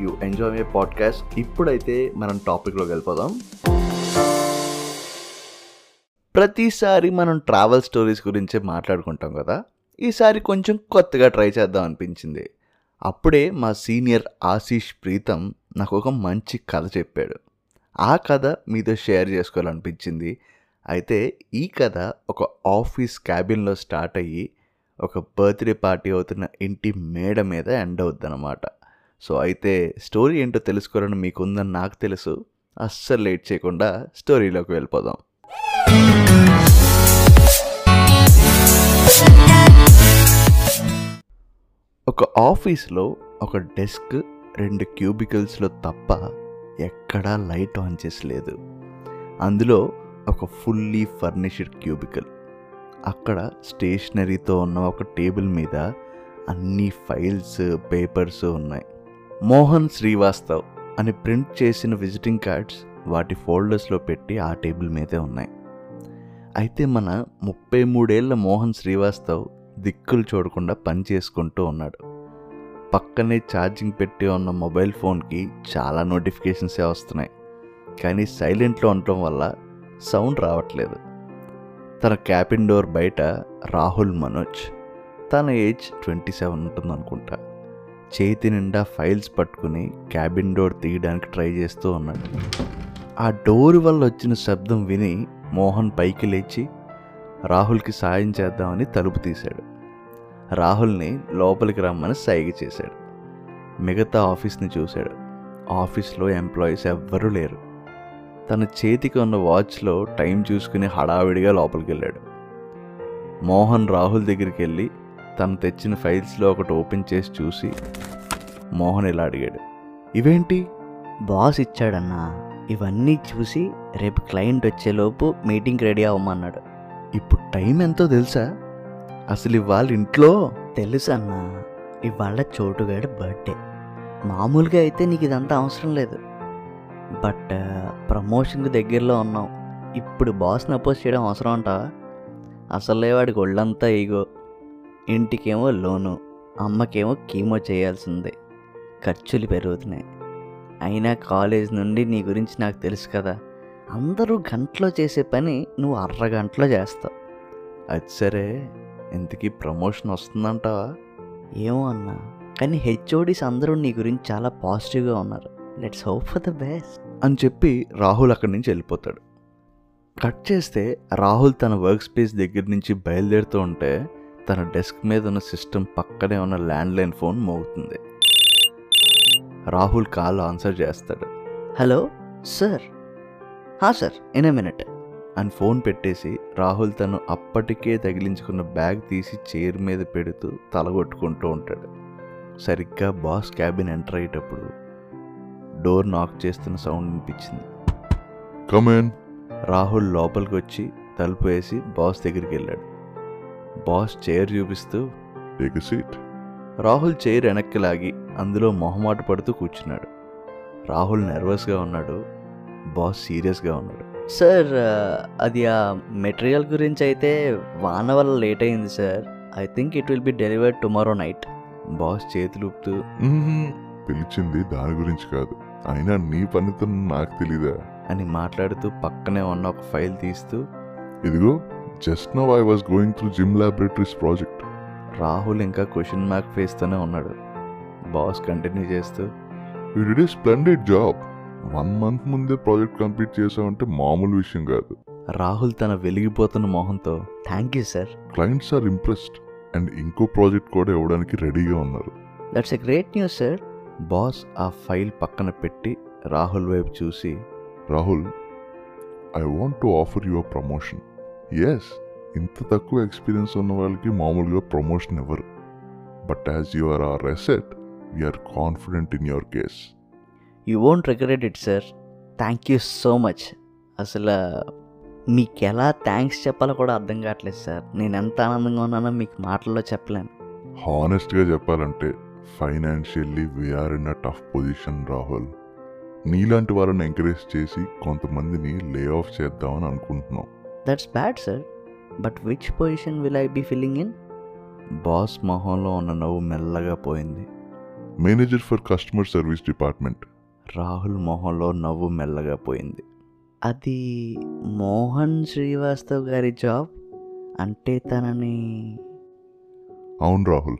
you enjoy my podcast. ఇప్పుడైతే మనం టాపిక్లోకి వెళ్ళిపోదాం. ప్రతిసారి మనం ట్రావెల్ స్టోరీస్ గురించే మాట్లాడుకుంటాం కదా. ఈసారి కొంచెం కొత్తగా ట్రై చేద్దాం అనిపించింది. అప్పుడే మా సీనియర్ ఆశీష్ ప్రీతం నాకు ఒక మంచి కథ చెప్పాడు. ఆ కథ మీతో షేర్ చేసుకోవాలనిపించింది. అయితే ఈ కథ ఒక ఆఫీస్ క్యాబిన్లో స్టార్ట్ అయ్యి ఒక బర్త్డే పార్టీ అవుతున్న ఇంటి మేడ మీద ఎండ్ అవుద్దనమాట సో అయితే స్టోరీ ఏంటో తెలుసుకోవాలని మీకు ఉందని నాకు తెలుసు. అస్సలు లేట్ చేయకుండా స్టోరీలోకి వెళ్ళిపోదాం. ఒక ఆఫీస్లో ఒక డెస్క్ రెండు క్యూబికల్స్లో తప్ప ఎక్కడా లైట్ ఆన్ చేసలేదు అందులో ఒక ఫుల్లీ ఫర్నిష్డ్ క్యూబికల్. అక్కడ స్టేషనరీతో ఉన్న ఒక టేబుల్ మీద అన్ని ఫైల్స్ పేపర్స్ ఉన్నాయి. మోహన్ శ్రీవాస్తవ్ అని ప్రింట్ చేసిన విజిటింగ్ కార్డ్స్ వాటి ఫోల్డర్స్లో పెట్టి ఆ టేబుల్ మీదే ఉన్నాయి. అయితే మన ముప్పై మూడేళ్ళ మోహన్ శ్రీవాస్తవ్ దిక్కులు చూడకుండా పని చేసుకుంటూ ఉన్నాడు. పక్కనే ఛార్జింగ్ పెట్టి ఉన్న మొబైల్ ఫోన్కి చాలా నోటిఫికేషన్సే వస్తున్నాయి. కానీ సైలెంట్లో ఉండటం వల్ల సౌండ్ రావట్లేదు. తన క్యాబిన్ డోర్ బయట రాహుల్ మనోజ్. తన ఏజ్ ట్వంటీ సెవెన్ ఉంటుంది అనుకుంటా చేతి నిండా ఫైల్స్ పట్టుకుని క్యాబిన్ డోర్ తీయడానికి ట్రై చేస్తూ ఉన్నాడు. ఆ డోర్ వల్ల వచ్చిన శబ్దం విని మోహన్ పైకి లేచి రాహుల్కి సాయం చేద్దామని తలుపు తీశాడు. రాహుల్ని లోపలికి రమ్మని సైగ చేశాడు. మిగతా ఆఫీస్ని చూశాడు. ఆఫీస్లో ఎంప్లాయీస్ ఎవ్వరూ లేరు. తన చేతికి ఉన్న వాచ్లో టైం చూసుకుని హడావిడిగా లోపలికి వెళ్ళాడు మోహన్ రాహుల్ దగ్గరికి వెళ్ళి తను తెచ్చిన ఫైల్స్లో ఒకటి ఓపెన్ చేసి చూసి మోహన్ ఇలా అడిగాడు. ఇవేంటి? బాస్ ఇచ్చాడన్నా. ఇవన్నీ చూసి రేపు క్లయింట్ వచ్చేలోపు మీటింగ్ రెడీ అవ్వమన్నాడు. ఇప్పుడు టైం ఎంతో తెలుసా? అసలు ఇవాళ ఇంట్లో? తెలుసు అన్నా ఇవాళ చోటుగాడి బర్త్డే. మామూలుగా అయితే నీకు ఇదంతా అవసరం లేదు. బట్ ప్రమోషన్కి దగ్గరలో ఉన్నాం. ఇప్పుడు బాస్ని అపోజ్ చేయడం అవసరం అంటావా? అసలే వాడికి ఒళ్ళంతా ఈగో. ఇంటికేమో లోను అమ్మకేమో కీమో చేయాల్సిందే. ఖర్చులు పెరుగుతున్నాయి. అయినా కాలేజ్ నుండి నీ గురించి నాకు తెలుసు కదా. అందరూ గంటలో చేసే పని నువ్వు అరగంటలో చేస్తావు. అది సరే. ఇంతకీ ప్రమోషన్ వస్తుందంటావా? ఏమో అన్నా. కానీ హెచ్ఓడిస్ అందరూ నీ గురించి చాలా పాజిటివ్గా ఉన్నారు. Let's hope for the best. అని చెప్పి రాహుల్ అక్కడి నుంచి వెళ్ళిపోతాడు. కట్ చేస్తే రాహుల్ తన వర్క్ స్పేస్ దగ్గర నుంచి బయలుదేరుతూ ఉంటే తన డెస్క్ మీద ఉన్న సిస్టమ్ పక్కనే ఉన్న ల్యాండ్లైన్ ఫోన్ మోగుతుంది. రాహుల్ కాల్ ఆన్సర్ చేస్తాడు. Hello sir. హా సార్ ఇన్ ఏ మినిట్. అని ఫోన్ పెట్టేసి రాహుల్ తను అప్పటికే తగిలించుకున్న బ్యాగ్ తీసి చైర్ మీద పెడుతూ తలగొట్టుకుంటూ ఉంటాడు. సరిగ్గా బాస్ క్యాబిన్ ఎంటర్ అయ్యేటప్పుడు డోర్ నాక్ చేస్తున్న సౌండ్ వినిపించింది. కమేన్ రాహుల్ లోపలికి వచ్చి తలుపు వేసి బాస్ దగ్గరికి వెళ్ళాడు. బాస్ చైర్ చూపిస్తూ టేక్ సీట్ రాహుల్ చైర్ వెనక్కి లాగి అందులో మొహమాట పడుతూ కూర్చున్నాడు. రాహుల్ నర్వస్గా ఉన్నాడు. బాస్ సీరియస్గా ఉన్నాడు. సార్ అది ఆ మెటీరియల్ గురించి అయితే వాన వల్ల లేట్ అయింది sir. I think it will be delivered tomorrow night. Boss చేతులుపుతూ పిలిచింది దాని గురించి కాదు. అయినా నీ పనితనం నాకు తెలీదా? అని మాట్లాడుతూ పక్కనే ఉన్న ఒక ఫైల్ తీస్తూ ఇదిగో just now I was going through Jim laboratories project Rahul ఇంకా క్వశ్చన్ మార్క్ ఫేస్తోనే ఉన్నాడు. బాస్ కంటిన్యూ చేస్తూ you did a splendid job one month ముందే ప్రాజెక్ట్ కంప్లీట్ చేసావంటే మామూలు విషయం కాదు. రాహుల్ తన వెలిగిపోతున్న మొహంతో thank you sir clients are impressed and ఇంకో ప్రాజెక్ట్ కూడా ఇవ్వడానికి రెడీగా ఉన్నారు. That's a great news sir boss ఆ ఫైల్ పక్కన పెట్టి రాహుల్ వైపు చూసి Rahul I want to offer your promotion yes ఇంత తక్కువ ఎక్స్పీరియన్స్ ఉన్న వాళ్ళకి మామూలుగా ప్రమోషన్ ఇవ్వరు. But as you are are asset we're confident in your case you won't regret it sir thank you so much అసలు మీకు ఎలా థ్యాంక్స్ చెప్పాలో కూడా అర్థం కావట్లేదు సార్ నేను ఎంత ఆనందంగా ఉన్నానో మీకు మాటల్లో చెప్పలేను. హానెస్ట్గా చెప్పాలంటే financially we're in a tough position Rahul నీలాంటి వాళ్ళని ఎంకరేజ్ చేసి కొంతమందిని లే ఆఫ్ చేద్దామని అనుకుంటున్నాం. That's bad sir but which position will I be filling in boss మొహంలో ఉన్న నవ్వు మెల్లగా పోయింది. Manager for customer service department Rahul మొహంలో నవ్వు మెల్లగా పోయింది. అది మోహన్ శ్రీవాస్తవ్ గారి జాబ్? అంటే తనని అవును రాహుల్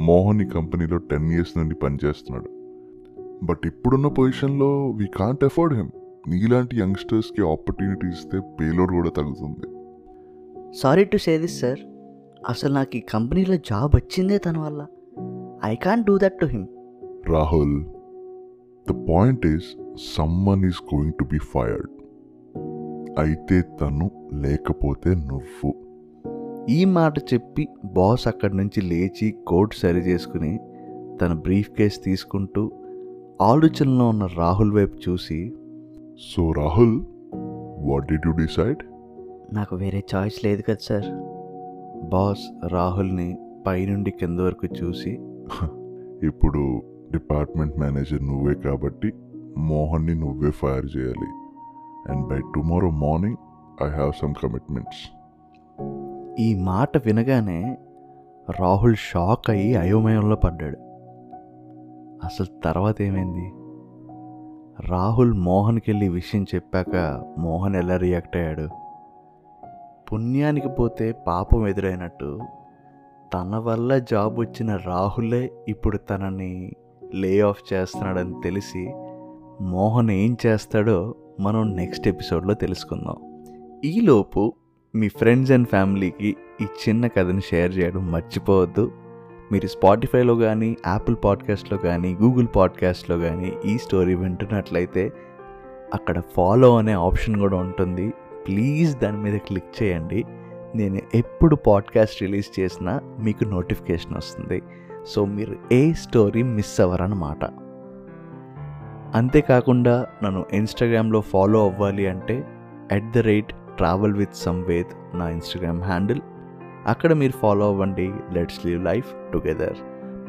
మోహన్ ఈ కంపెనీలో టెన్ ఇయర్స్ నుండి పనిచేస్తున్నాడు. బట్ ఇప్పుడున్న పొజిషన్లో వీ కాంట్ అఫోర్డ్ హిమ్ నీలాంటి యంగ్స్టర్స్కి ఆపర్చునిటీ ఇస్తే పేలోడ్ కూడా తగ్గుతుంది. Sorry to say this sir అసలు నాకు ఈ కంపెనీలో జాబ్ వచ్చిందే తన వల్ల. I can't do that to him Rahul the point is someone is going to be fired అయితే తను లేకపోతే నువ్వు. ఈ మాట చెప్పి బాస్ అక్కడి నుంచి లేచి కోట్ సరి చేసుకుని తన బ్రీఫ్ కేస్ తీసుకుంటూ ఆలోచనలో ఉన్న రాహుల్ వైపు చూసి so Rahul what you decide నాకు వేరే చాయిస్ లేదు కదా సార్ బాస్ రాహుల్ని పైనుండి కింద వరకు చూసి ఇప్పుడు డిపార్ట్మెంట్ మేనేజర్ నువ్వే కాబట్టి మోహన్ని నువ్వే ఫైర్ చేయాలి. And by tomorrow morning I have some commitments ఈ మాట వినగానే రాహుల్ షాక్ అయ్యి అయోమయంలో పడ్డాడు. అసలు తర్వాత ఏమైంది? రాహుల్ మోహన్కి వెళ్ళి విషయం చెప్పాక మోహన్ ఎలా రియాక్ట్ అయ్యాడు? పుణ్యానికి పోతే పాపం ఎదురైనట్టు తన వల్ల జాబ్ వచ్చిన రాహులే ఇప్పుడు తనని లే ఆఫ్ చేస్తున్నాడని తెలిసి మోహన్ ఏం చేస్తాడో మనం నెక్స్ట్ ఎపిసోడ్లో తెలుసుకుందాం. ఈలోపు మీ ఫ్రెండ్స్ అండ్ ఫ్యామిలీకి ఈ చిన్న కథని షేర్ చేయడం మర్చిపోవద్దు. మీరు స్పాటిఫైలో కానీ యాపిల్ పాడ్కాస్ట్లో కానీ గూగుల్ పాడ్కాస్ట్లో కానీ ఈ స్టోరీ వింటున్నట్లయితే అక్కడ ఫాలో అనే ఆప్షన్ కూడా ఉంటుంది. ప్లీజ్ దాని మీద క్లిక్ చేయండి. నేను ఎప్పుడు పాడ్కాస్ట్ రిలీజ్ చేసినా మీకు నోటిఫికేషన్ వస్తుంది. సో మీరు ఏ స్టోరీ మిస్ అవ్వరన్నమాట. అంతేకాకుండా నన్ను ఇన్స్టాగ్రామ్లో ఫాలో అవ్వాలి అంటే at the rate travel with Samved నా ఇన్స్టాగ్రామ్ హ్యాండిల్ అక్కడ మీరు ఫాలో అవ్వండి. లెట్స్ లివ్ లైఫ్ టుగెదర్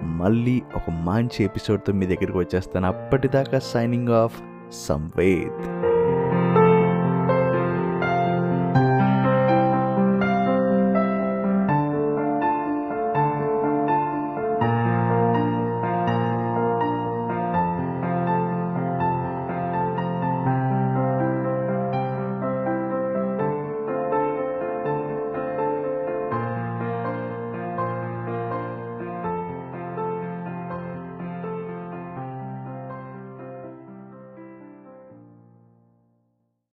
మళ్ళీ ఒక మంచి ఎపిసోడ్తో మీ దగ్గరికి వచ్చేస్తాను. అప్పటిదాకా సైనింగ్ ఆఫ్ సంవేద్